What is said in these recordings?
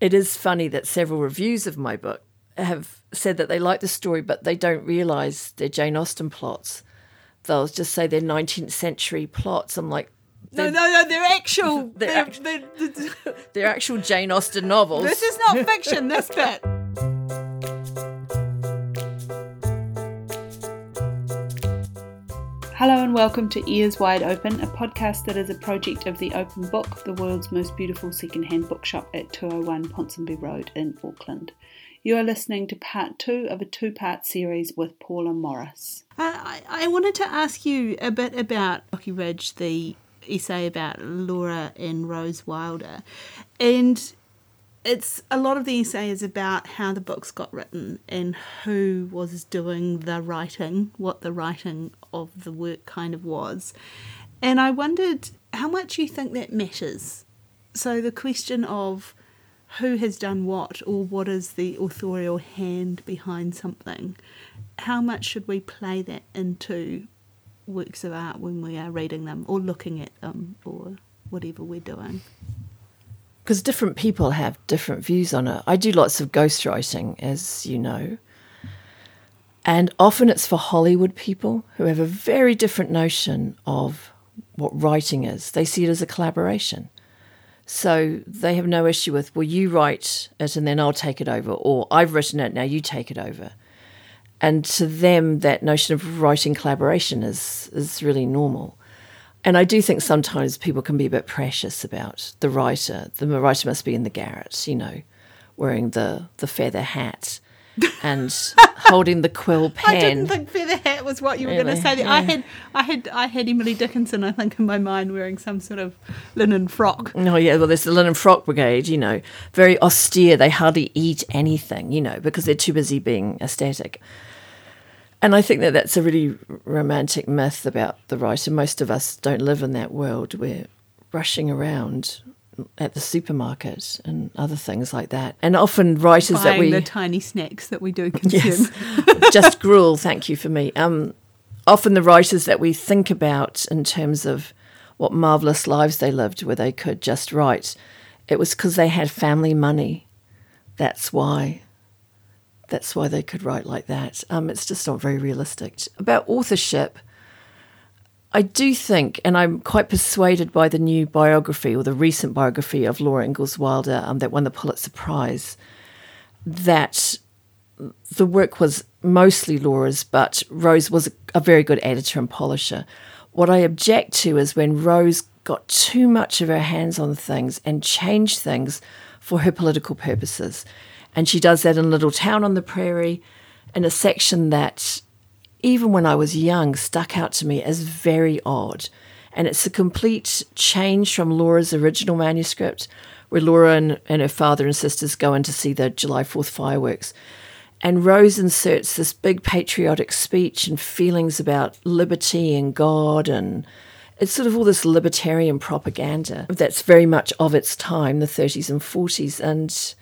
It is funny that several reviews of my book have said that they like the story, but they don't realise they're Jane Austen plots. They'll just say they're 19th century plots. I'm like, no, no, no, they're actual. They're they're, act- they're- they're actual Jane Austen novels. this is not fiction, this bit. Hello and welcome to Ears Wide Open, a podcast that is a project of the Open Book, the world's most beautiful secondhand bookshop at 201 Ponsonby Road in Auckland. You are listening to part two of a two part series with Paula Morris. I, I I wanted to ask you a bit about Rocky Ridge, the essay about Laura and Rose Wilder. And it's a lot of the essay is about how the books got written and who was doing the writing, what the writing of the work kind of was. And I wondered how much you think that matters. So the question of who has done what or what is the authorial hand behind something, how much should we play that into works of art when we are reading them or looking at them or whatever we're doing? because different people have different views on it. I do lots of ghostwriting, as you know. And often it's for Hollywood people who have a very different notion of what writing is. They see it as a collaboration. So they have no issue with, well, you write it and then I'll take it over, or I've written it, now you take it over. And to them, that notion of writing collaboration is, is really normal. And I do think sometimes people can be a bit precious about the writer. The writer must be in the garret, you know, wearing the, the feather hat and holding the quill pen. I didn't think feather hat was what you were going to say. I had, I had, I had Emily Dickinson. I think in my mind wearing some sort of linen frock. Oh yeah, well there's the linen frock brigade, you know, very austere. They hardly eat anything, you know, because they're too busy being aesthetic. And I think that that's a really romantic myth about the writer. Most of us don't live in that world. We're rushing around at the supermarket and other things like that. And often writers that we Buying we the tiny snacks that we do consume. Yes. Just gruel, thank you for me. Um, often the writers that we think about in terms of what marvelous lives they lived, where they could just write, it was because they had family money. That's why. That's why they could write like that. Um, it's just not very realistic. About authorship, I do think, and I'm quite persuaded by the new biography or the recent biography of Laura Ingalls Wilder um, that won the Pulitzer Prize, that the work was mostly Laura's, but Rose was a, a very good editor and polisher. What I object to is when Rose got too much of her hands on things and changed things for her political purposes. And she does that in Little Town on the Prairie, in a section that, even when I was young, stuck out to me as very odd. And it's a complete change from Laura's original manuscript, where Laura and, and her father and sisters go in to see the July 4th fireworks. And Rose inserts this big patriotic speech and feelings about liberty and God and it's sort of all this libertarian propaganda that's very much of its time, the 30s and 40s. And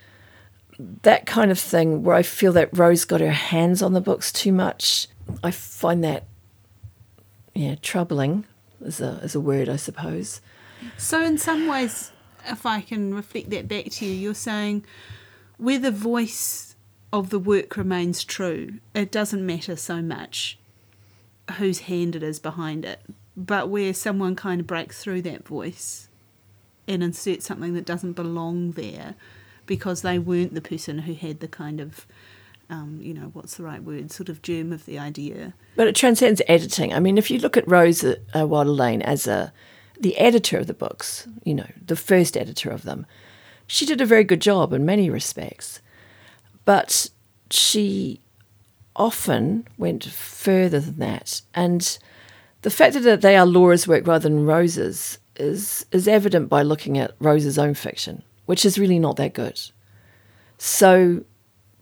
that kind of thing where I feel that Rose got her hands on the books too much, I find that, yeah, troubling is a, is a word, I suppose. So in some ways, if I can reflect that back to you, you're saying where the voice of the work remains true, it doesn't matter so much whose hand it is behind it, but where someone kind of breaks through that voice and inserts something that doesn't belong there because they weren't the person who had the kind of um, you know what's the right word sort of germ of the idea But it transcends editing. I mean, if you look at Rose uh, Wilder Lane as a the editor of the books, you know, the first editor of them, she did a very good job in many respects. But she often went further than that. And the fact that they are Laura's work rather than Rose's is, is evident by looking at Rose's own fiction, which is really not that good. So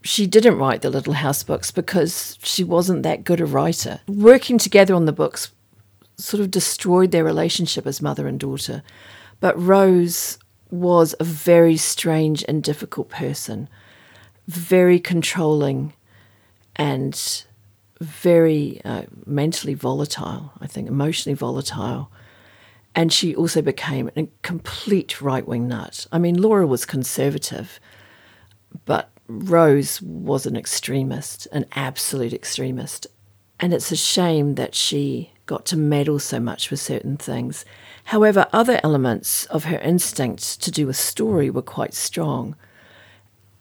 she didn't write the Little House books because she wasn't that good a writer. Working together on the books sort of destroyed their relationship as mother and daughter. But Rose was a very strange and difficult person, very controlling and very uh, mentally volatile, I think, emotionally volatile. And she also became a complete right wing nut. I mean, Laura was conservative, But Rose was an extremist, an absolute extremist. And it's a shame that she got to meddle so much with certain things. However, other elements of her instinct to do a story were quite strong.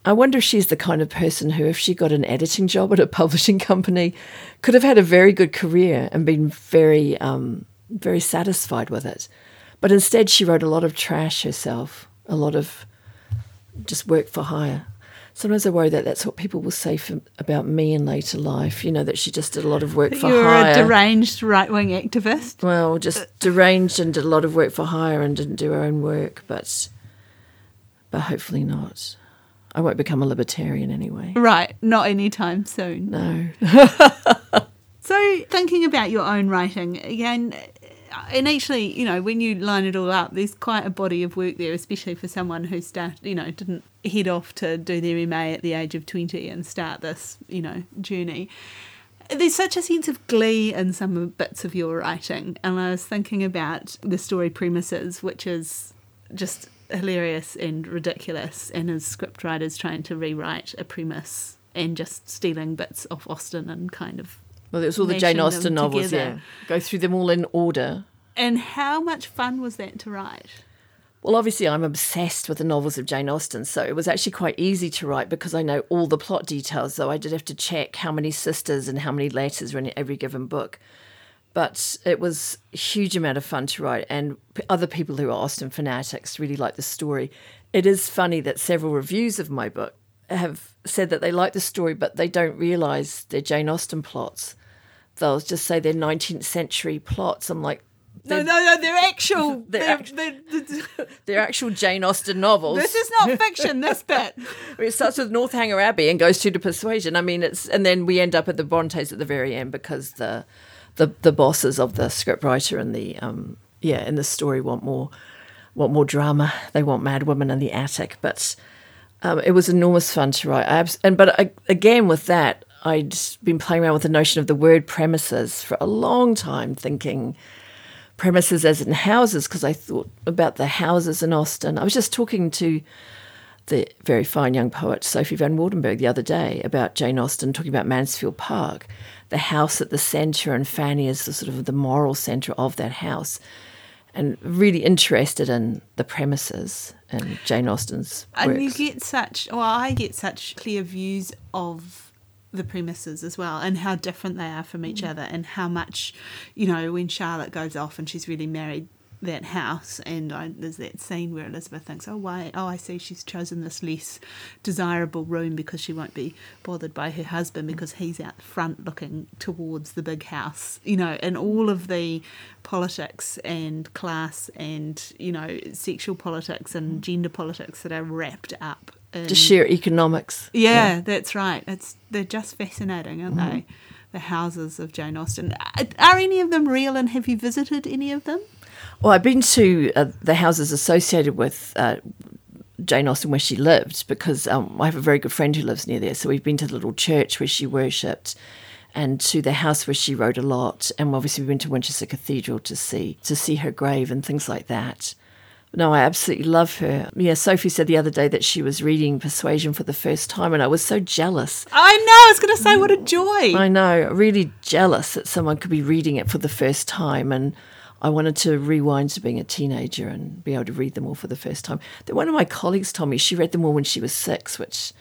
I wonder if she's the kind of person who, if she got an editing job at a publishing company, could have had a very good career and been very, um, very satisfied with it. But instead, she wrote a lot of trash herself, a lot of just work for hire. Sometimes I worry that that's what people will say for, about me in later life. You know that she just did a lot of work for You're hire. a deranged right wing activist. well, just uh, deranged and did a lot of work for hire and didn't do her own work. But, but hopefully not. I won't become a libertarian anyway. Right, not anytime soon. No. So, thinking about your own writing again, and actually, you know, when you line it all up, there's quite a body of work there, especially for someone who started, you know, didn't head off to do their MA at the age of twenty and start this, you know, journey. There's such a sense of glee in some bits of your writing, and I was thinking about the story premises, which is just hilarious and ridiculous, and as scriptwriters trying to rewrite a premise and just stealing bits off Austen and kind of Well, it was all the Jane Austen novels. together. Yeah, go through them all in order. And how much fun was that to write? Well, obviously, I'm obsessed with the novels of Jane Austen, so it was actually quite easy to write because I know all the plot details, though I did have to check how many sisters and how many letters were in every given book. But it was a huge amount of fun to write, and other people who are Austen fanatics really like the story. It is funny that several reviews of my book have said that they like the story, but they don't realise they're Jane Austen plots. They'll just say they're 19th century plots. I'm like, No, no, no, they're actual. They're they're, act- they're- they're- they're actual Jane Austen novels. this is not fiction, this bit. It starts with Northanger Abbey and goes through to Persuasion. I mean, it's and then we end up at the Brontes at the very end because the the the bosses of the scriptwriter and the um yeah in the story want more want more drama. They want Mad Women in the attic, but um, it was enormous fun to write. I abs- and but I, again with that, I'd been playing around with the notion of the word premises for a long time, thinking premises as in houses because I thought about the houses in Austen. I was just talking to the very fine young poet Sophie van Waardenberg the other day about Jane Austen, talking about Mansfield Park, the house at the centre, and Fanny is the sort of the moral centre of that house, and really interested in the premises and Jane Austen's works. And you get such, well, I get such clear views of the premises as well and how different they are from Mm. each other and how much, you know, when Charlotte goes off and she's really married that house and I, there's that scene where Elizabeth thinks, oh, why? Oh, I see she's chosen this less desirable room because she won't be bothered by her husband because he's out front looking towards the big house, you know, and all of the politics and class and, you know, sexual politics and gender politics that are wrapped up in Just sheer economics. yeah, that's right. It's they're just fascinating, aren't Mm-hmm. they? The houses of Jane Austen. Are- any of them real, and have you visited any of them? Well, I've been to uh, the houses associated with uh, Jane Austen where she lived because um, I have a very good friend who lives near there. So we've been to the little church where she worshipped and to the house where she wrote a lot. And obviously we've been to Winchester Cathedral to see to see her grave and things like that. No, I absolutely love her. Yeah, Sophie said the other day that she was reading Persuasion for the first time, and I was so jealous. I know. I was going to say, what a joy! I know, really jealous that someone could be reading it for the first time. And I wanted to rewind to being a teenager and be able to read them all for the first time. Then one of my colleagues told me she read them all when she was six, which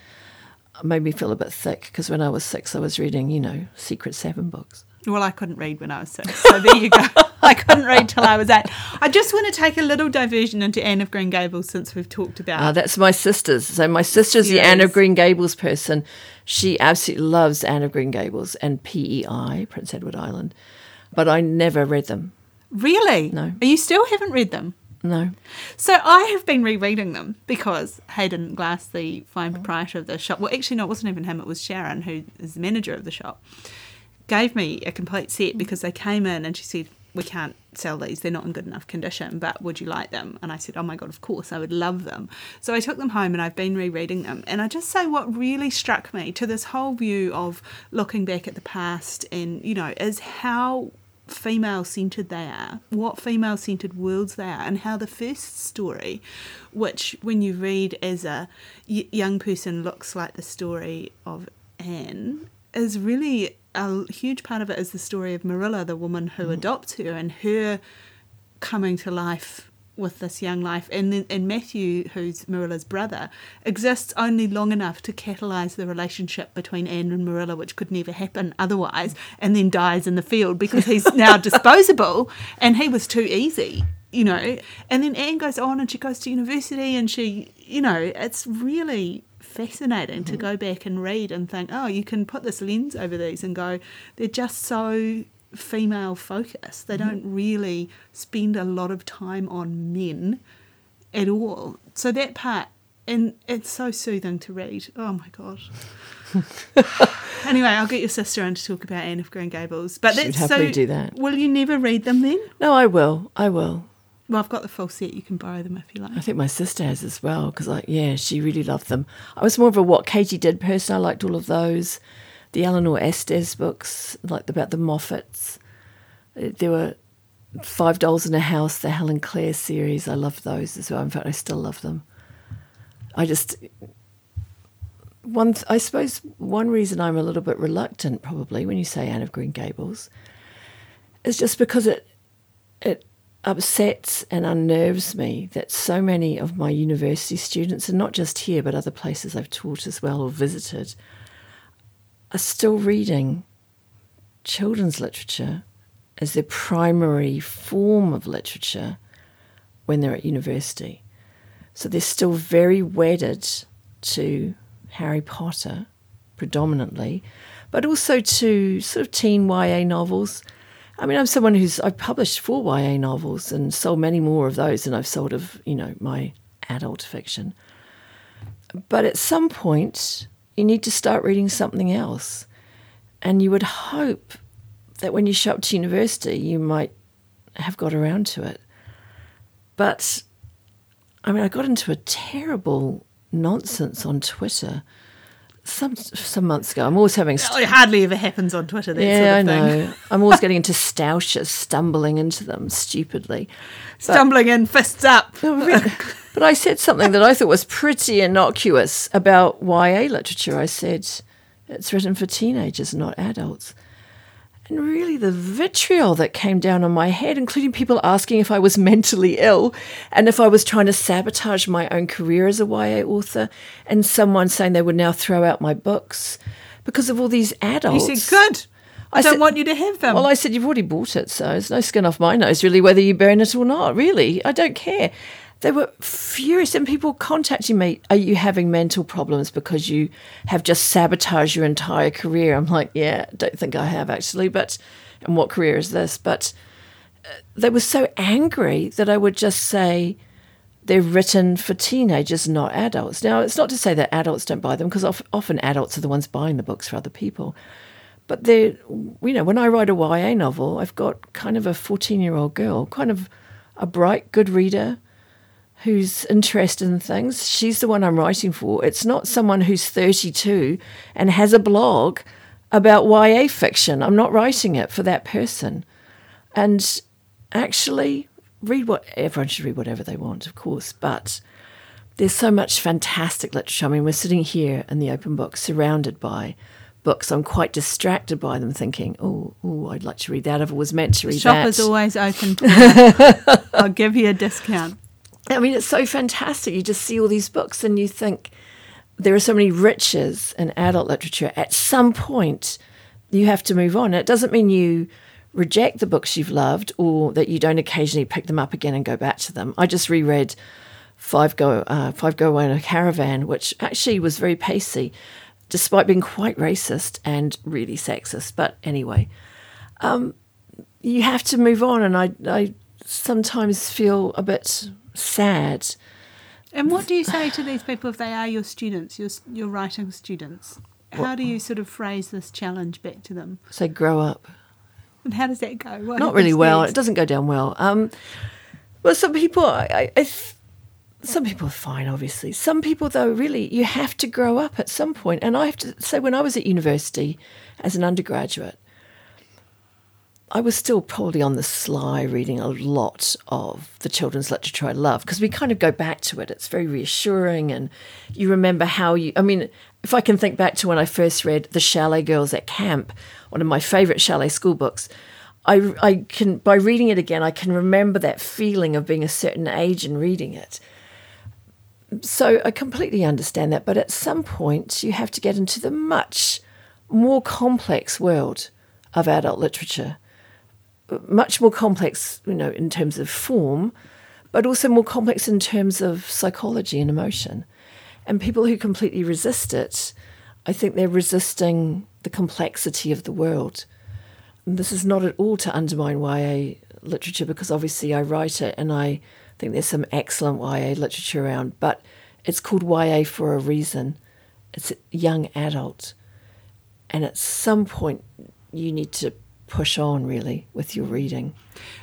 made me feel a bit thick because when I was six, I was reading, you know, Secret Seven books. Well, I couldn't read when I was six, so there you go. I couldn't read till I was eight. I just want to take a little diversion into Anne of Green Gables since we've talked about. Uh, that's my sister's. So my sister's the Anne of Green Gables person. She absolutely loves Anne of Green Gables and PEI, Prince Edward Island. But I never read them. really? No. You still haven't read them? No. So I have been rereading them because Hayden Glass, the fine proprietor of the shop, well, actually, no, it wasn't even him, it was Sharon, who is the manager of the shop, gave me a complete set mm. because they came in and she said, We can't sell these, they're not in good enough condition, but would you like them? And I said, Oh my God, of course, I would love them. So I took them home and I've been rereading them. And I just say what really struck me to this whole view of looking back at the past and, you know, is how female centered they are, what female centered worlds they are, and how the first story, which when you read as a young person looks like the story of Anne, is really a huge part of it is the story of Marilla, the woman who mm. adopts her, and her coming to life with this young life. And then and Matthew, who's Marilla's brother, exists only long enough to catalyse the relationship between Anne and Marilla, which could never happen otherwise, and then dies in the field because he's now disposable and he was too easy. You know, and then Anne goes on and she goes to university and she, you know, it's really fascinating to mm-hmm. go back and read and think, oh, you can put this lens over these and go, they're just so female focused. They mm-hmm. don't really spend a lot of time on men at all. So that part, and it's so soothing to read. Oh my god. anyway, I'll get your sister in to talk about Anne of Green Gables. But She'd that's so. do that. Will you never read them then? No, I will. I will. Well, I've got the full set. You can borrow them if you like. I think my sister has as well because, like, yeah, she really loved them. I was more of a what Katy did person. I liked all of those. The Eleanor Estes books, like about the Moffats. There were Five Dolls in a House, the Helen Clare series. I loved those as well. In fact, I still love them. I just one. th- I suppose one reason I'm a little bit reluctant, probably, when you say Anne of Green Gables, is just because it upsets and unnerves me that so many of my university students, and not just here, but other places I've taught as well or visited, are still reading children's literature as their primary form of literature when they're at university. So they're still very wedded to Harry Potter predominantly, but also to sort of teen YA novels. I mean, I'm someone who's I've published four YA novels and sold many more of those than I've sold of you know my adult fiction. But at some point, you need to start reading something else, and you would hope that when you show up to university, you might have got around to it. But I mean, I got into a terrible nonsense on Twitter some some months ago. I'm always having st- it hardly ever happens on Twitter. That yeah, I sort of thing. know. I'm always getting into stoushes, stumbling into them stupidly. Stumbling in, fists up. But I said something that I thought was pretty innocuous about YA literature. I said it's written for teenagers, not adults. And really, the vitriol that came down on my head, including people asking if I was mentally ill and if I was trying to sabotage my own career as a YA author, and someone saying they would now throw out my books because of all these adults. You said, good. I, I don't said- want you to have them. Well, I said, you've already bought it, so it's no skin off my nose, really, whether you burn it or not, really. I don't care. They were furious, and people contacting me, Are you having mental problems because you have just sabotaged your entire career? I'm like, Yeah, don't think I have, actually, but, and what career is this? But uh, they were so angry that I would just say, they're written for teenagers, not adults. Now, it's not to say that adults don't buy them, because often adults are the ones buying the books for other people. But they're, you know, when I write a YA novel, I've got kind of a 14 year old girl, kind of a bright, good reader who's interested in things. She's the one I'm writing for. It's not someone who's 32 and has a blog about YA fiction. I'm not writing it for that person. And actually, read what everyone should read whatever they want, of course, but there's so much fantastic literature. I mean, we're sitting here in the open book, surrounded by books. I'm quite distracted by them, thinking, "Oh, oh, I'd like to read that. If I was meant to read Shop that." is always open. I'll give you a discount. I mean, it's so fantastic. You just see all these books, and you think there are so many riches in adult literature. At some point, you have to move on. It doesn't mean you reject the books you've loved or that you don't occasionally pick them up again and go back to them. I just reread Five Go uh, Five Go in a Caravan, which actually was very pacey, despite being quite racist and really sexist. But anyway, um, you have to move on, and I, I sometimes feel a bit sad. And what do you say to these people if they are your students, your your writing students? How do you sort of phrase this challenge back to them? Say, grow up. And how does that go? What Not really well. next? It doesn't go down well. Um, well, some people, I, I, I some people are fine, obviously. Some people, though, really, you have to grow up at some point. And I have to say, when I was at university as an undergraduate, I was still probably on the sly reading a lot of the children's literature I love because we kind of go back to it. It's very reassuring, and you remember how you. I mean, if I can think back to when I first read The Chalet Girls at Camp, one of my favourite chalet school books, I, I can by reading it again, I can remember that feeling of being a certain age and reading it. So I completely understand that, but at some point you have to get into the much more complex world of adult literature, much more complex, you know, in terms of form, but also more complex in terms of psychology and emotion. And people who completely resist it, I think they're resisting the complexity of the world. And this is not at all to undermine YA literature because obviously I write it and I think there's some excellent YA literature around, but it's called YA for a reason. It's young adult. And at some point, you need to push on really with your reading.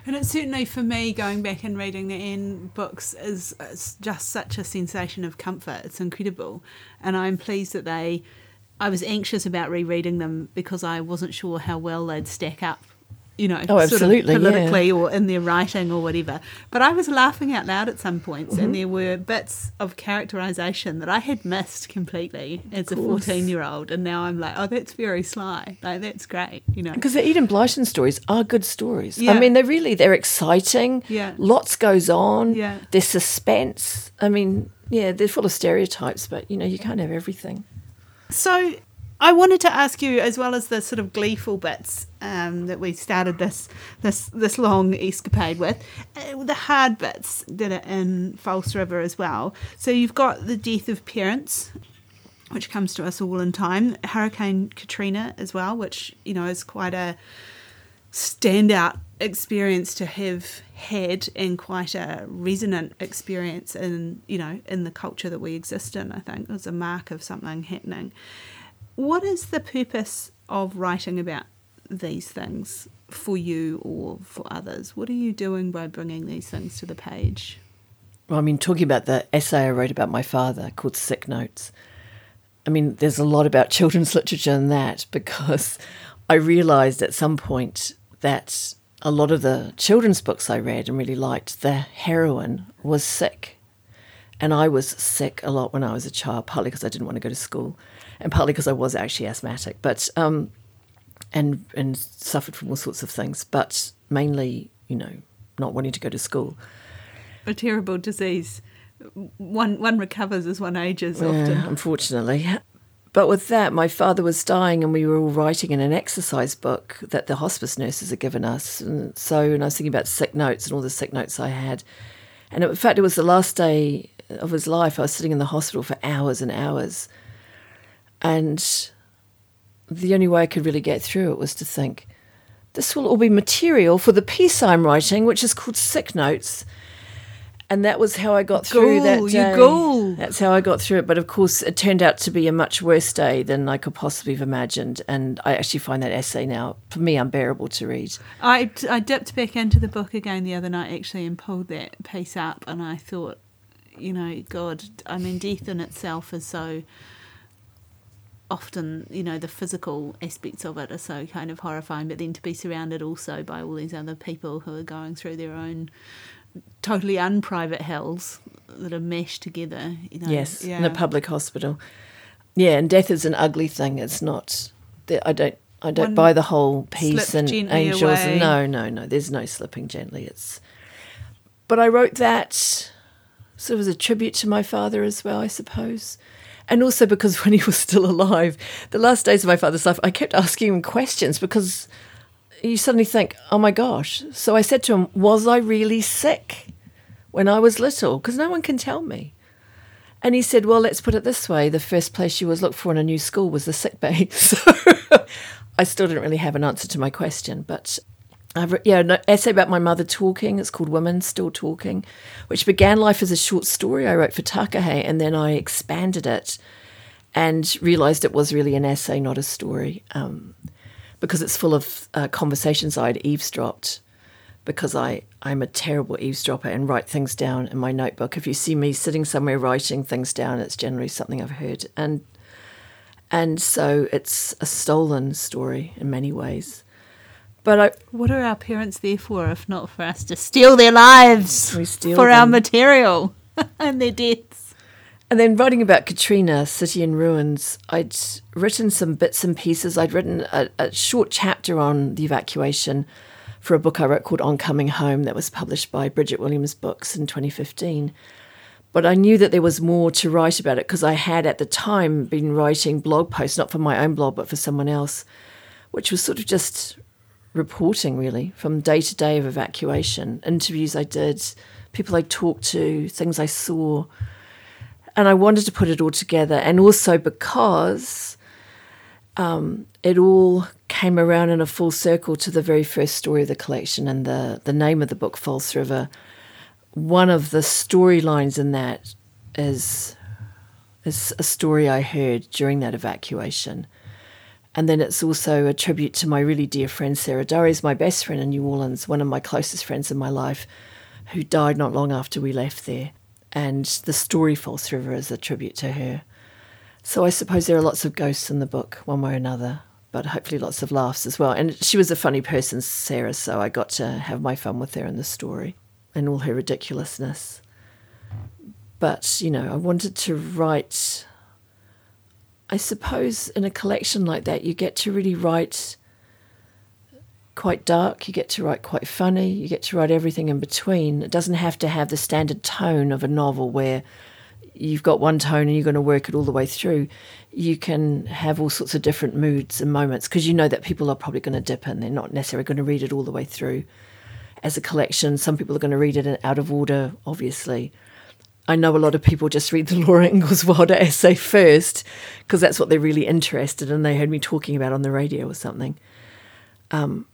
And it's certainly for me going back and reading the Anne books is, just such a sensation of comfort. It's incredible, and I'm pleased that they. I was anxious about rereading them because I wasn't sure how well they'd stack up you know, oh, absolutely, sort of politically yeah. or in their writing or whatever. But I was laughing out loud at some points, mm-hmm. and there were bits of characterization that I had missed completely as a fourteen-year-old, and now I'm like, oh, that's very sly. Like that's great, you know. Because the Enid Blyton stories are good stories. Yeah. I mean, they're really they're exciting. Yeah. Lots goes on. Yeah. There's suspense. I mean, yeah, they're full of stereotypes, but you know, you can't have everything. So I wanted to ask you, as well as the sort of gleeful bits um, that we started this this this long escapade with, uh, the hard bits that are in False River as well. So you've got the death of parents, which comes to us all in time. Hurricane Katrina as well, which you know is quite a standout experience to have had and quite a resonant experience in you know in the culture that we exist in. I think was a mark of something happening. What is the purpose of writing about these things for you or for others? What are you doing by bringing these things to the page? Well, I mean, talking about the essay I wrote about my father called Sick Notes, I mean, there's a lot about children's literature in that because I realised at some point that a lot of the children's books I read and really liked, the heroine was sick. And I was sick a lot when I was a child, partly because I didn't want to go to school and partly because I was actually asthmatic, but um, and and suffered from all sorts of things, but mainly, you know, not wanting to go to school. A terrible disease. One one recovers as one ages yeah, often. Unfortunately. But with that, my father was dying, and we were all writing in an exercise book that the hospice nurses had given us. And so, and I was thinking about sick notes and all the sick notes I had. And in fact, it was the last day of his life. I was sitting in the hospital for hours and hours and the only way I could really get through it was to think, this will all be material for the piece I'm writing, which is called Sick Notes. And that was how I got through that day. You um, go. That's how I got through it. But of course, it turned out to be a much worse day than I could possibly have imagined. And I actually find that essay now, for me, unbearable to read. I, I dipped back into the book again the other night, actually, and pulled that piece up. And I thought, you know, God, I mean, death in itself is so often, you know, the physical aspects of it are so kind of horrifying, but then to be surrounded also by all these other people who are going through their own totally unprivate hells that are meshed together, you know. Yes, yeah. in a public hospital. Yeah, and death is an ugly thing. It's not. I don't. I don't One buy the whole peace and angels. Away. No, no, no. There's no slipping gently. It's. But I wrote that so it was a tribute to my father as well, I suppose. And also because when he was still alive, the last days of my father's life, I kept asking him questions because you suddenly think, oh my gosh. So I said to him, was I really sick when I was little? Because no one can tell me. And he said, well, let's put it this way the first place you was looked for in a new school was the sick bay. So I still didn't really have an answer to my question, but I've yeah, an essay about my mother talking. It's called Women Still Talking, which began life as a short story I wrote for Takahe, and then I expanded it and realised it was really an essay, not a story, um, because it's full of uh, conversations I'd eavesdropped. Because I, I'm a terrible eavesdropper and write things down in my notebook. If you see me sitting somewhere writing things down, it's generally something I've heard. And and so it's a stolen story in many ways But I, What are our parents there for if not for us to steal their lives steal for our material and their deaths? And then writing about Katrina, City in Ruins, I'd written some bits and pieces. I'd written a, a short chapter on the evacuation for a book I wrote called On Coming Home that was published by Bridget Williams Books in 2015. But I knew that there was more to write about it because I had at the time been writing blog posts, not for my own blog, but for someone else, which was sort of just reporting really from day to day of evacuation, interviews I did, people I talked to, things I saw and I wanted to put it all together, and also because um, it all came around in a full circle to the very first story of the collection and the the name of the book, False River. One of the storylines in that is is a story I heard during that evacuation. And then it's also a tribute to my really dear friend Sarah Dorries, my best friend in New Orleans, one of my closest friends in my life, who died not long after we left there and the story False River is a tribute to her. So I suppose there are lots of ghosts in the book, one way or another, but hopefully lots of laughs as well. And she was a funny person, Sarah, so I got to have my fun with her in the story and all her ridiculousness. But, you know, I wanted to write. I suppose in a collection like that, you get to really write quite dark, you get to write quite funny, you get to write everything in between. It doesn't have to have the standard tone of a novel where you've got one tone and you're going to work it all the way through. You can have all sorts of different moods and moments because you know that people are probably going to dip in. They're not necessarily going to read it all the way through as a collection. Some people are going to read it out of order, obviously. I know a lot of people just read the Laura Ingalls Wilder essay first because that's what they're really interested in. They heard me talking about on the radio or something. Um,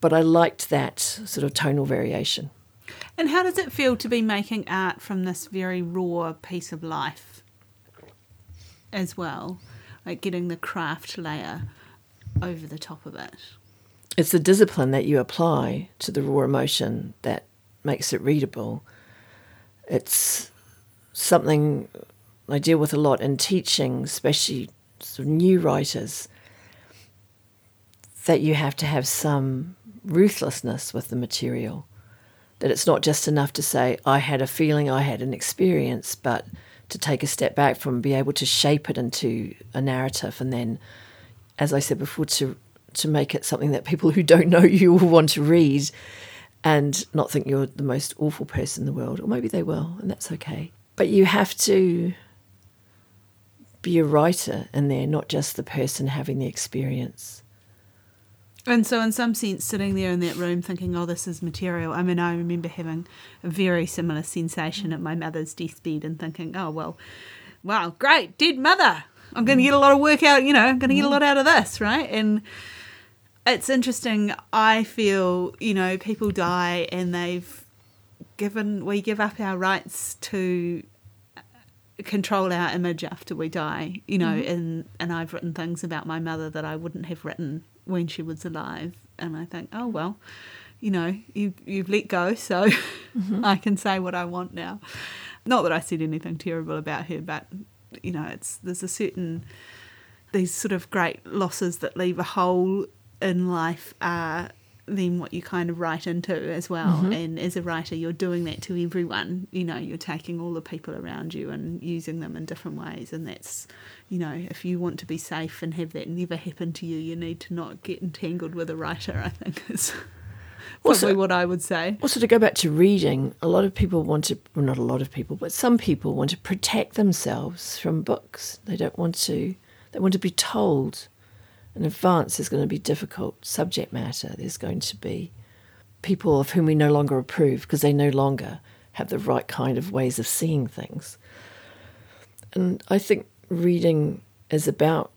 but I liked that sort of tonal variation. And how does it feel to be making art from this very raw piece of life as well? Like getting the craft layer over the top of it. It's the discipline that you apply to the raw emotion that makes it readable. It's something I deal with a lot in teaching, especially sort of new writers, that you have to have some ruthlessness with the material. That it's not just enough to say, I had a feeling, I had an experience, but to take a step back from be able to shape it into a narrative and then, as I said before, to to make it something that people who don't know you will want to read and not think you're the most awful person in the world. Or maybe they will, and that's okay. But you have to be a writer in there, not just the person having the experience. And so, in some sense, sitting there in that room thinking, oh, this is material. I mean, I remember having a very similar sensation at my mother's deathbed and thinking, oh, well, wow, great, dead mother. I'm going to get a lot of work out, you know, I'm going to get a mm-hmm. lot out of this, right? And it's interesting. I feel, you know, people die and they've given, we give up our rights to uh, control our image after we die, you know, mm-hmm. and, and I've written things about my mother that I wouldn't have written when she was alive. And I think, oh, well, you know, you, you've let go, so mm-hmm. I can say what I want now. Not that I said anything terrible about her, but, you know, it's there's a certain, these sort of great losses that leave a hole in life are then what you kind of write into as well. Mm-hmm. And as a writer, you're doing that to everyone. You know, you're taking all the people around you and using them in different ways. And that's, you know, if you want to be safe and have that never happen to you, you need to not get entangled with a writer, I think is Also- probably what I would say. Also, to go back to reading, a lot of people want to, well, not a lot of people, but some people want to protect themselves from books. They don't want to, they want to be told in advance there's going to be difficult subject matter. There's going to be people of whom we no longer approve because they no longer have the right kind of ways of seeing things. And I think reading is about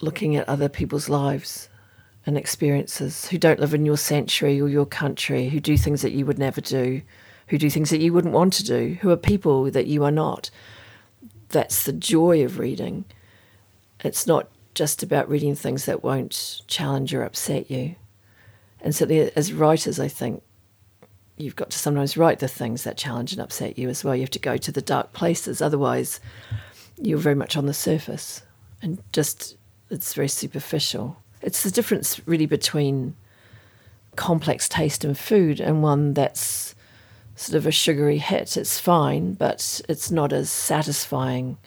looking at other people's lives and experiences who don't live in your century or your country, who do things that you would never do, who do things that you wouldn't want to do, who are people that you are not. That's the joy of reading. It's not just about reading things that won't challenge or upset you. And certainly, as writers, I think you've got to sometimes write the things that challenge and upset you as well. You have to go to the dark places, otherwise, you're very much on the surface and just it's very superficial. It's the difference really between complex taste in food and one that's sort of a sugary hit. It's fine, but it's not as satisfying.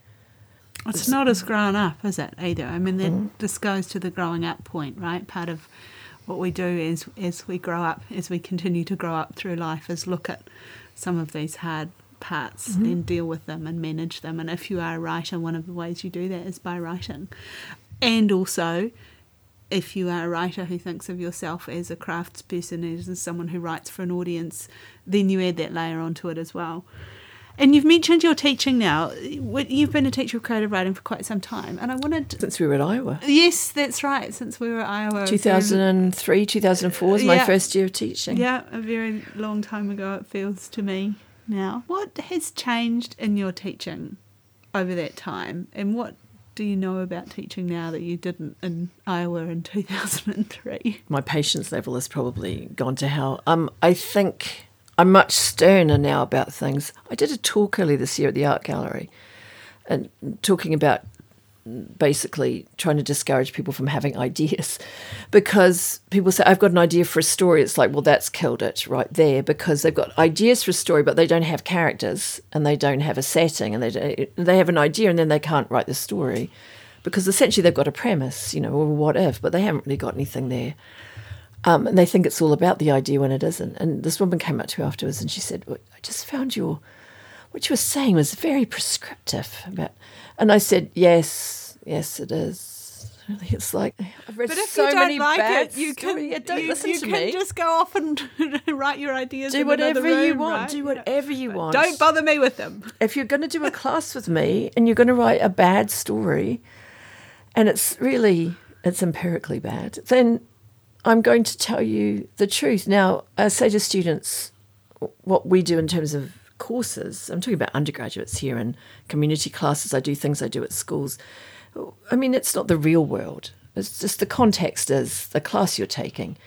It's not as grown up, is it, either? I mean, that mm. this goes to the growing up point, right? Part of what we do is, as we grow up, as we continue to grow up through life, is look at some of these hard parts mm-hmm. and deal with them and manage them. And if you are a writer, one of the ways you do that is by writing. And also, if you are a writer who thinks of yourself as a craftsperson, as someone who writes for an audience, then you add that layer onto it as well. And you've mentioned your teaching now. You've been a teacher of creative writing for quite some time, and I wanted. To, Since we were at Iowa. yes, that's right. Since we were at Iowa, 2003, 2004 was my Yeah. first year of teaching. Yeah, a very long time ago. It feels to me now. What has changed in your teaching over that time, and what do you know about teaching now that you didn't in Iowa in 2003? my patience level has probably gone to hell. Um, I think I'm much sterner now about things. I did a talk earlier this year at the art gallery, and talking about basically trying to discourage people from having ideas because people say i've got an idea for a story it's like well that's killed it right there because they've got ideas for a story but they don't have characters and they don't have a setting and they they have an idea and then they can't write the story because essentially they've got a premise you know or what if but they haven't really got anything there um, and they think it's all about the idea when it isn't and this woman came up to me afterwards and she said well, i just found your what you were saying was very prescriptive about and i said yes yes it is it's like i've read But if so you don't many like it, you can. Yeah, don't you, listen you to can me just go off and write your ideas. do whatever you want right? do whatever you want Don't bother me with them. if you're going to do a class with me and you're going to write a bad story and it's really it's empirically bad then i'm going to tell you the truth. Now i say to students what we do in terms of courses i'm talking about undergraduates here and community classes. I do things i do at schools. I mean it's not the real world. It's just the context is the class you're taking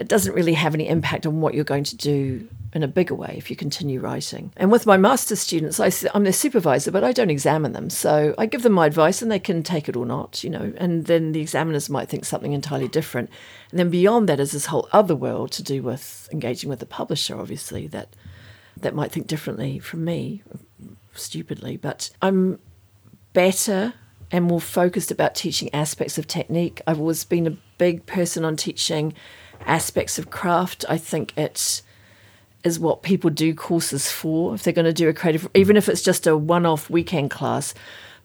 it doesn't really have any impact on what you're going to do in a bigger way if you continue writing. And with my master's students, I, am their supervisor, but I don't examine them. So I give them my advice and they can take it or not, you know, and then the examiners might think something entirely different. And then beyond that is this whole other world to do with engaging with the publisher, obviously, that, that might think differently from me, stupidly. But I'm better and more focused about teaching aspects of technique. I've always been a big person on teaching aspects of craft. I think it is what people do courses for. If they're going to do a creative, even if it's just a one off weekend class,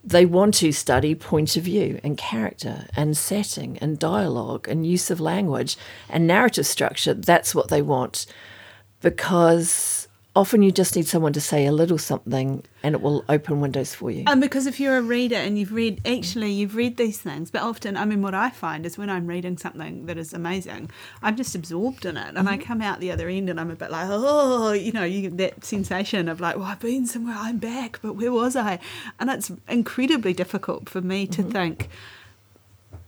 they want to study point of view and character and setting and dialogue and use of language and narrative structure. That's what they want because often you just need someone to say a little something and it will open windows for you. And because if you're a reader and you've read, actually, you've read these things, but often, I mean, what I find is when I'm reading something that is amazing, I'm just absorbed in it. And I mm-hmm. come out the other end and I'm a bit like, oh, you know, you get that sensation of like, well, I've been somewhere, I'm back, but where was I? And it's incredibly difficult for me to mm-hmm. think,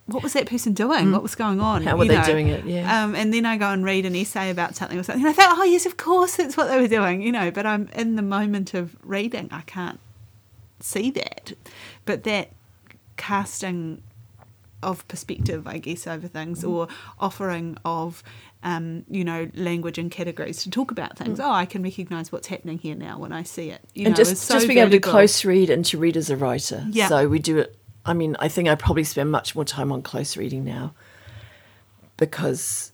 what was that person doing? What was going on? How were You they doing it? Yeah. Um, and then I go and read an essay about something or something. And I thought, oh, yes, of course, that's what they were doing, you know. But I'm in the moment of reading, I can't see that. But that casting of perspective, I guess, over things or offering of, um, you know, language and categories to talk about things. Oh, I can recognise what's happening here now when I see it. You and know, just so just being able to close read and to read as a writer. Yeah. So we do it. I mean, I think I probably spend much more time on close reading now because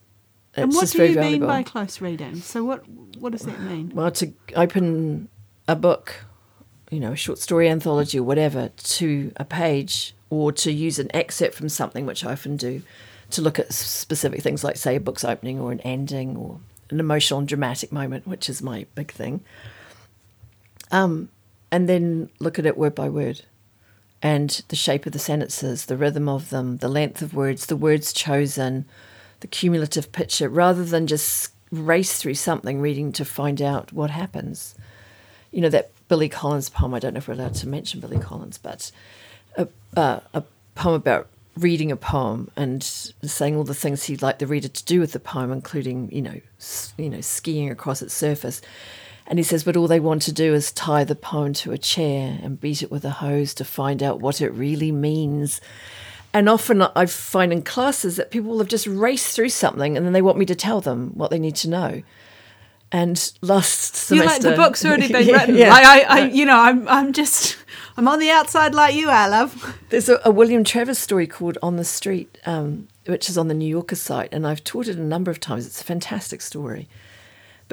it's And what do you valuable. mean by close reading? So what what does that mean? well, to open a book, you know, a short story anthology or whatever, to a page, or to use an excerpt from something, which I often do, to look at specific things like, say, a book's opening or an ending or an emotional and dramatic moment, which is my big thing. Um, and then look at it word by word and the shape of the sentences, the rhythm of them, the length of words, the words chosen, the cumulative picture, rather than just race through something reading to find out what happens. You know, that Billy Collins poem, I don't know if we're allowed to mention Billy Collins, but a, uh, a poem about reading a poem and saying all the things he'd like the reader to do with the poem, including, you know, you know, skiing across its surface. And he says, but all they want to do is tie the poem to a chair and beat it with a hose to find out what it really means. And often I find in classes that people will have just raced through something and then they want me to tell them what they need to know. And last semester, You're like the book's already been Yeah, written. yeah. Like I, I, you know, I'm, I'm just, I'm on the outside like you are, love. There's a, a William Travers story called On the Street, um, which is on the New Yorker site, and I've taught it a number of times. It's a fantastic story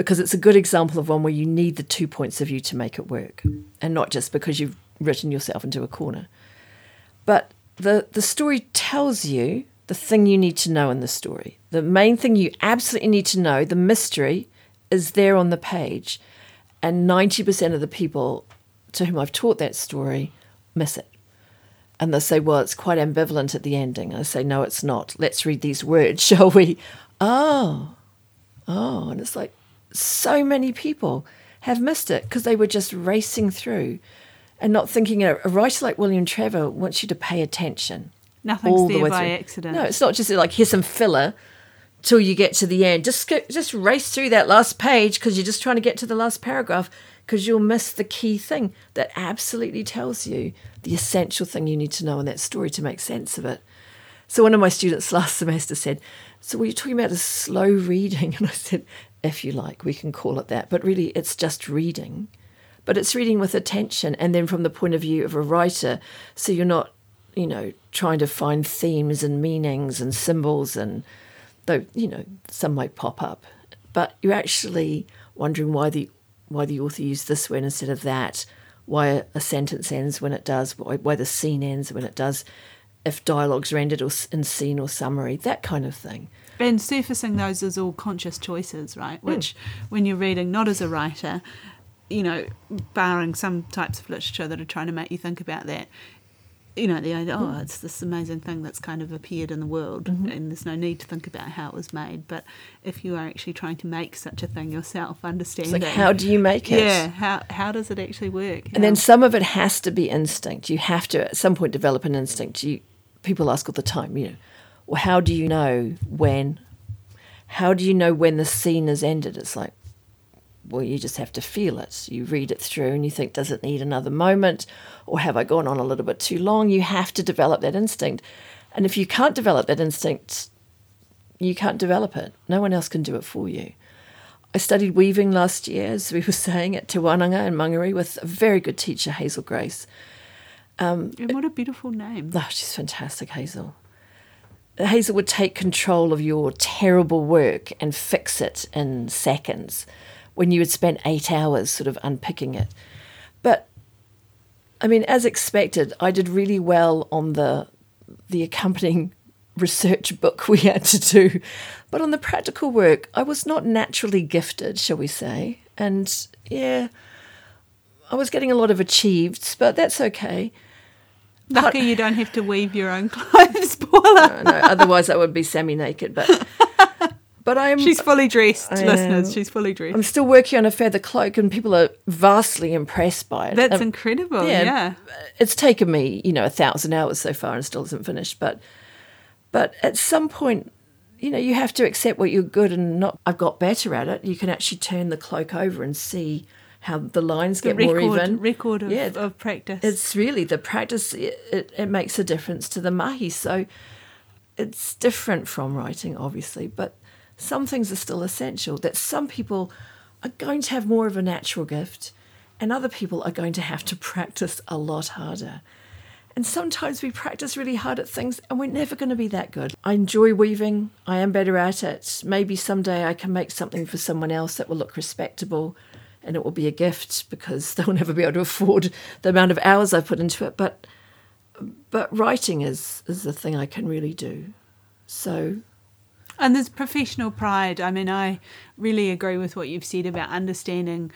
because it's a good example of one where you need the two points of view to make it work, and not just because you've written yourself into a corner. But the the story tells you the thing you need to know in the story. The main thing you absolutely need to know, the mystery, is there on the page, and ninety percent of the people to whom I've taught that story miss it. And they say, well, it's quite ambivalent at the ending. And I say, no, it's not. Let's read these words, shall we? Oh, oh. And it's like so many people have missed it because they were just racing through and not thinking. A, writer like William Trevor wants you to pay attention. Nothing's all the there way by through. accident. No, it's not just like here's some filler till you get to the end. Just go, just race through that last page because you're just trying to get to the last paragraph because you'll miss the key thing that absolutely tells you the essential thing you need to know in that story to make sense of it. So one of my students last semester said, "So were you talking about a slow reading?" And I said, "If you like, we can call it that, but really it's just reading." But it's reading with attention and then from the point of view of a writer. So you're not, you know, trying to find themes and meanings and symbols and though, you know, some might pop up. But you're actually wondering why the why the author used this word instead of that, why a sentence ends when it does, why, why the scene ends when it does, if dialogue's rendered or in scene or summary, that kind of thing. And surfacing those as all conscious choices, Hmm. right? Which, when you're reading, not as a writer, you know, barring some types of literature that are trying to make you think about that, you know, the idea, Hmm. oh, it's this amazing thing that's kind of appeared in the world Mm-hmm. and there's no need to think about how it was made. But if you are actually trying to make such a thing yourself, It's understanding. like, how do you make it? Yeah, how, how does it actually work? And then some of it has to be instinct. You have to at some point develop an instinct. You people ask all the time, you know, how do you know when? How do you know when the scene is ended? It's like, well, you just have to feel it. You read it through and you think, does it need another moment? Or have I gone on a little bit too long? You have to develop that instinct. And if you can't develop that instinct, you can't develop it. No one else can do it for you. I studied weaving last year, as we were saying, at Te Wananga in Mangere with a very good teacher, Hazel Grace. Um, and what a beautiful name. Oh, she's fantastic, Hazel. Hazel would take control of your terrible work and fix it in seconds when you had spent eight hours sort of unpicking it. But I mean, as expected, I did really well on the the accompanying research book we had to do. But on the practical work, I was not naturally gifted, shall we say. And yeah, I was getting a lot of achieved, but that's okay. Lucky you don't have to weave your own clothes, Paula. no, otherwise I would be semi naked. But but I'm She's fully dressed, I listeners. am. She's fully dressed. I'm still working on a feather cloak, and people are vastly impressed by it. That's Um, incredible. yeah, Yeah. it's taken me you know a thousand hours so far, and still isn't finished. But but at some point. You know, you have to accept what you're good and not. I've got better at it. You can actually turn the cloak over and see how the lines The get more even. record of, Yeah, of practice. it's really the practice it, it, it makes a difference to the mahi so it's different from writing obviously but some things are still essential that some people are going to have more of a natural gift and other people are going to have to practice a lot harder and sometimes we practice really hard at things and we're never going to be that good. I enjoy weaving. I am better at it. Maybe someday I can make something for someone else that will look respectable and it will be a gift because they'll never be able to afford the amount of hours I put into it. But but writing is is the thing I can really do. So And there's professional pride. I mean, I really agree with what you've said about understanding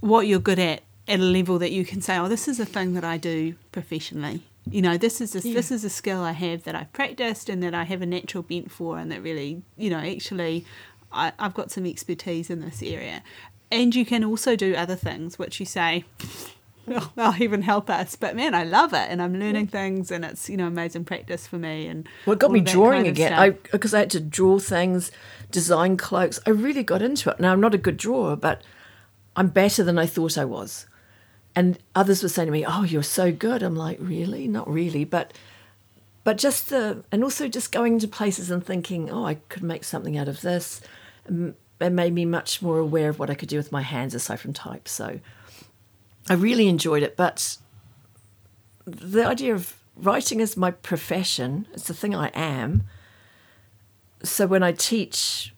what you're good at at a level that you can say, "Oh, this is a thing that I do professionally." You know, this is a, this is a skill I have that I've practiced and that I have a natural bent for, and that really, you know, actually, I, I've got some expertise in this area. And you can also do other things, which you say, "Oh, they'll even help us. But man, I love it, and I'm learning things, and it's you know amazing practice for me. And Well, it got me drawing kind of again. stuff. I because I had to draw things, design cloaks. I really got into it. Now I'm not a good drawer, but I'm better than I thought I was. And others were saying to me, "Oh, you're so good." I'm like, "Really? Not really." But but just the and also just going to places and thinking, oh, I could make something out of this. It made me much more aware of what I could do with my hands aside from type. So I really enjoyed it. But the idea of writing as my profession, it's the thing I am. So when I teach,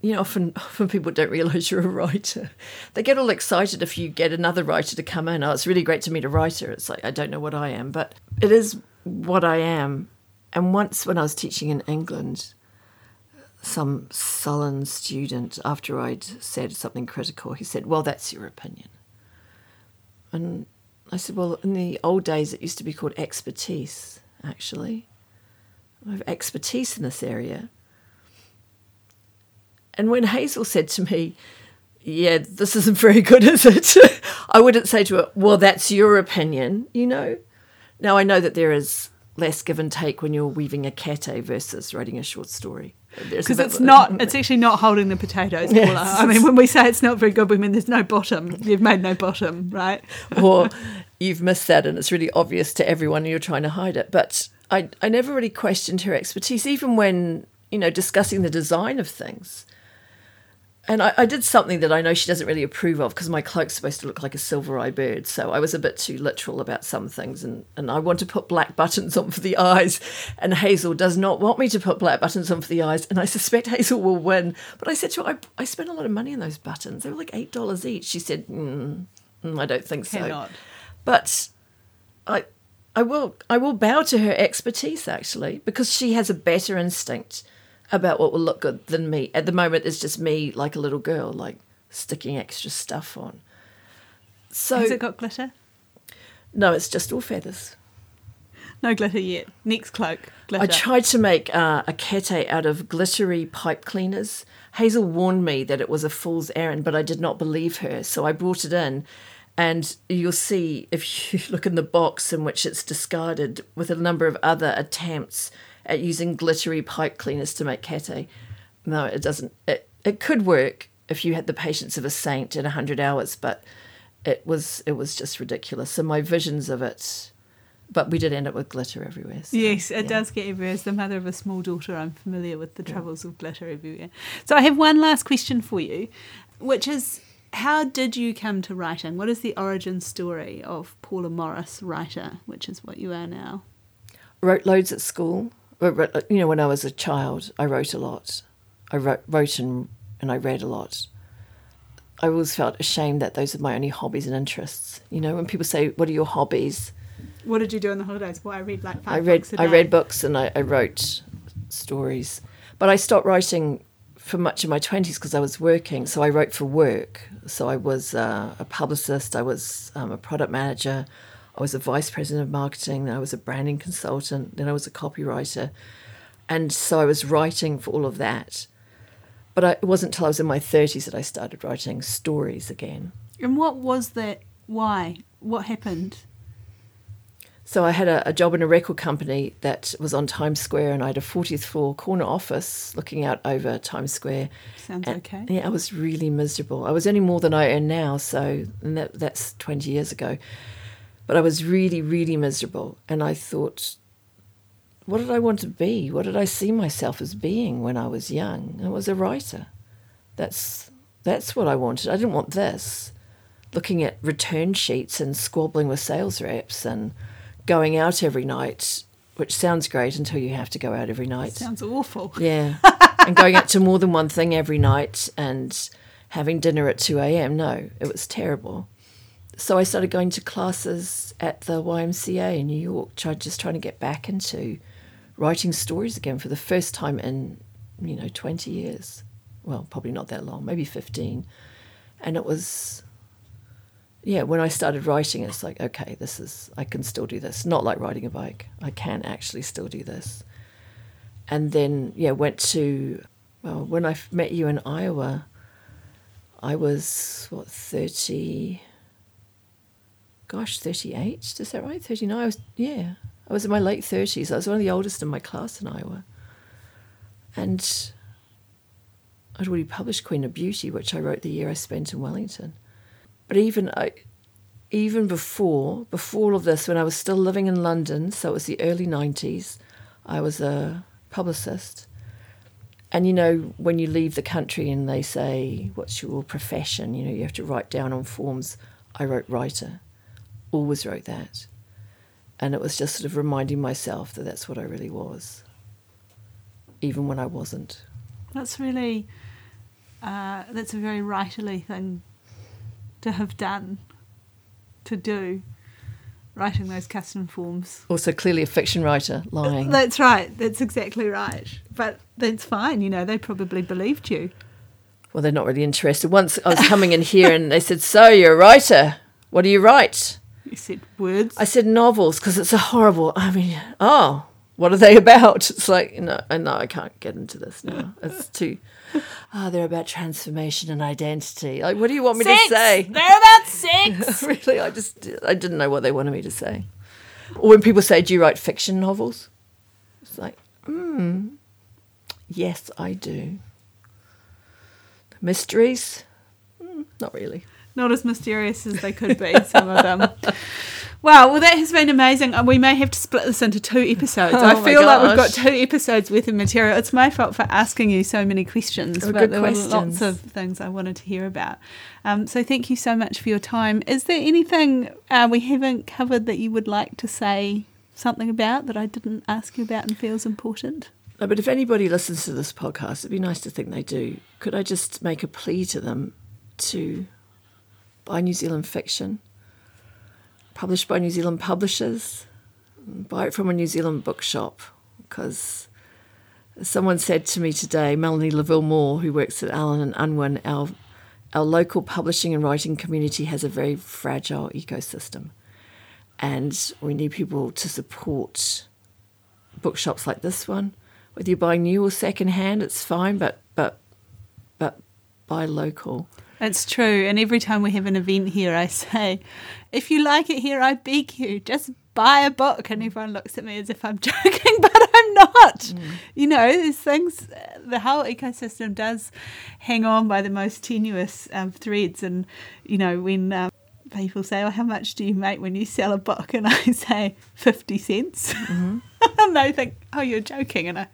you know, often often people don't realise you're a writer. They get all excited if you get another writer to come in. Oh, it's really great to meet a writer. It's like I don't know what I am, but it is what I am. And once when I was teaching in England, some sullen student, after I'd said something critical, he said, Well, that's your opinion. And I said, Well, in the old days, it used to be called expertise, actually. I have expertise in this area. And when Hazel said to me, Yeah, this isn't very good, is it? I wouldn't say to her, Well, that's your opinion, you know? Now, I know that there is less give and take when you're weaving a kete versus writing a short story. Because it's not, it's actually not holding the potatoes. Yes. I mean, when we say it's not very good, we mean there's no bottom. You've made no bottom, right? or you've missed that and it's really obvious to everyone and you're trying to hide it. But I, I never really questioned her expertise, even when, you know, discussing the design of things. And I, I did something that I know she doesn't really approve of because my cloak's supposed to look like a silver eye bird. So I was a bit too literal about some things. And, and I want to put black buttons on for the eyes. And Hazel does not want me to put black buttons on for the eyes. And I suspect Hazel will win. But I said to her, I, I spent a lot of money on those buttons. They were like $8 each. She said, mm, mm, I don't think so Cannot. but I I will I will bow to her expertise actually because she has a better instinct about what will look good than me. At the moment, it's just me like a little girl, like sticking extra stuff on. So Has it got glitter? no, it's just all feathers. No glitter yet. Next cloak, glitter. I tried to make uh, a kete out of glittery pipe cleaners. Hazel warned me that it was a fool's errand, but I did not believe her, so I brought it in. And you'll see if you look in the box in which it's discarded with a number of other attempts at using glittery pipe cleaners to make kete. No, it doesn't. It, it could work if you had the patience of a saint in 100 hours, but it was it was just ridiculous. So my visions of it, but we did end up with glitter everywhere. so, Yes, it yeah. does get everywhere. As the mother of a small daughter, I'm familiar with the troubles of glitter everywhere. So I have one last question for you, which is how did you come to writing? What is the origin story of Paula Morris, writer, which is what you are now? wrote loads at school. Wrote- You know, when I was a child, I wrote a lot. I wrote, wrote and, and I read a lot. I always felt ashamed that those are my only hobbies and interests. You know, when people say, "What are your hobbies?" What did you do in the holidays? Well, I read like I read I read books and I, I wrote stories, but I stopped writing for much of my twenties because I was working. So I wrote for work. So I was uh, a publicist. I was um, a product manager. I was a vice president of marketing. Then I was a branding consultant. Then I was a copywriter, and so I was writing for all of that. But I, it wasn't until I was in my thirties that I started writing stories again. And what was that? Why? What happened? So I had a, a job in a record company that was on Times Square, and I had a 40th floor corner office looking out over Times Square. Sounds And- okay. Yeah, I was really miserable. I was earning more than I earn now, so and that, that's 20 years ago. But I was really, really miserable. And I thought, what did I want to be? What did I see myself as being when I was young? I was a writer. That's that's what I wanted. I didn't want this. Looking at return sheets and squabbling with sales reps and going out every night, which sounds great until you have to go out every night. Sounds awful. Yeah. and going out to more than one thing every night and having dinner at 2 a.m. No, it was terrible. So I started going to classes at the YMCA in New York, just trying to get back into writing stories again for the first time in, you know, 20 years. Well, probably not that long, maybe 15. And it was, yeah, when I started writing, it's like, okay, this is, I can still do this. Not like riding a bike. I can actually still do this and then yeah went to well when I met you in Iowa I was what 30 gosh 38 is that right 39 I was yeah I was in my late 30s I was one of the oldest in my class in Iowa and I'd already published Queen of Beauty which I wrote the year I spent in Wellington but even I even before before all of this, when I was still living in London, so it was the early '90s, I was a publicist. And you know, when you leave the country and they say, "What's your profession?" You know, you have to write down on forms. I wrote writer, always wrote that, and it was just sort of reminding myself that that's what I really was, even when I wasn't. That's really, uh, that's a very writerly thing to have done, to do, writing those custom forms. Also, clearly a fiction writer, lying. That's right. That's exactly right. But that's fine. You know, they probably believed you. Well, they're not really interested. Once I was coming in here and they said, So, you're a writer. What do you write? You said words. I said novels because it's a horrible. I mean, oh, what are they about? It's like, no, no, I can't get into this now. It's too. Ah, they're about transformation and identity. Like, what do you want me to say? They're about sex. really, I just, I didn't know what they wanted me to say. Or when people say, "Do you write fiction novels?" It's like, hmm, yes, I do. Mysteries? Mm, not really. Not as mysterious as they could be, some of them. Wow, well, that has been amazing. And we may have to split this into two episodes. Oh I feel like we've got two episodes worth of material. It's my fault for asking you so many questions, Oh, but there were lots of things I wanted to hear about. Um, so thank you so much for your time. Is there anything uh, we haven't covered that you would like to say something about that I didn't ask you about and feels important? No, but if anybody listens to this podcast, it'd be nice to think they do. Could I just make a plea to them to buy New Zealand fiction, published by New Zealand publishers, buy it from a New Zealand bookshop? Because someone said to me today, Melanie Laville Moore, who works at Allen and Unwin, our our local publishing and writing community has a very fragile ecosystem, and we need people to support bookshops like this one. Whether you buy new or second hand, it's fine, but but but buy local. It's true. And every time we have an event here, I say, if you like it here, I beg you, just buy a book. And everyone looks at me as if I'm joking, but I'm not. You know, these things, the whole ecosystem does hang on by the most tenuous um, threads. And, you know, when. Um, People say, "Oh, how much do you make when you sell a book?" And I say, 50 cents. and they think, "Oh, you're joking." And I,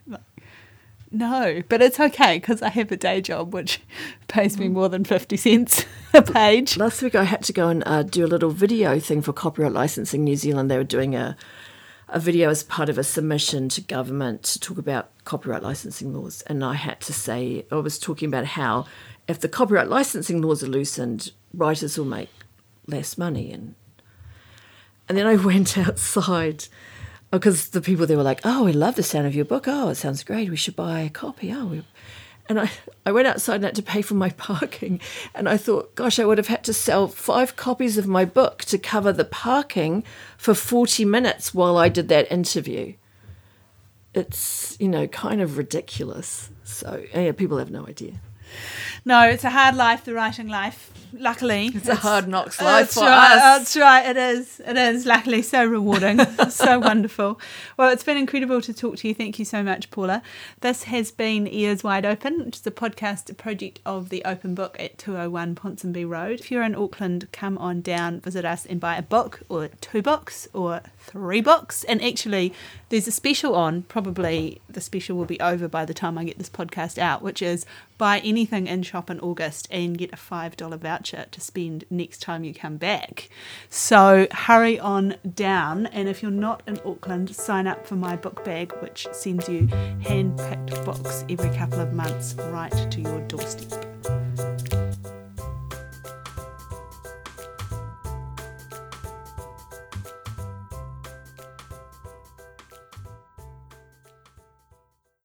no, but it's okay because I have a day job which pays me more than 50 cents a page. Last week I had to go and uh, do a little video thing for Copyright Licensing New Zealand. They were doing a a video as part of a submission to government to talk about copyright licensing laws, and I had to say I was talking about how if the copyright licensing laws are loosened, writers will make less money and and then I went outside Oh, because the people there were like, "Oh, we love the sound of your book. Oh, it sounds great. We should buy a copy." Oh, we... and I I went outside and had to pay for my parking, and I thought, "Gosh, I would have had to sell five copies of my book to cover the parking for forty minutes while I did that interview." It's you know kind of ridiculous. So yeah, people have no idea. No, it's a hard life, the writing life. Luckily, It's a hard knocks uh, life That's for right. us. That's right. It is. It is. Luckily, so rewarding, so wonderful. Well, it's been incredible to talk to you. Thank you so much, Paula. This has been Ears Wide Open, which is a podcast, project of the Open Book at 201 Ponsonby Road. If you're in Auckland, come on down, visit us, and buy a book, or two books, or three books. And actually, there's a special on. Probably the special will be over by the time I get this podcast out, which is buy anything in shop in August and get a $5 voucher to spend next time you come back. So hurry on down. And if you're not in Auckland, sign up for my book bag, which sends you hand picked books every couple of months right to your doorstep.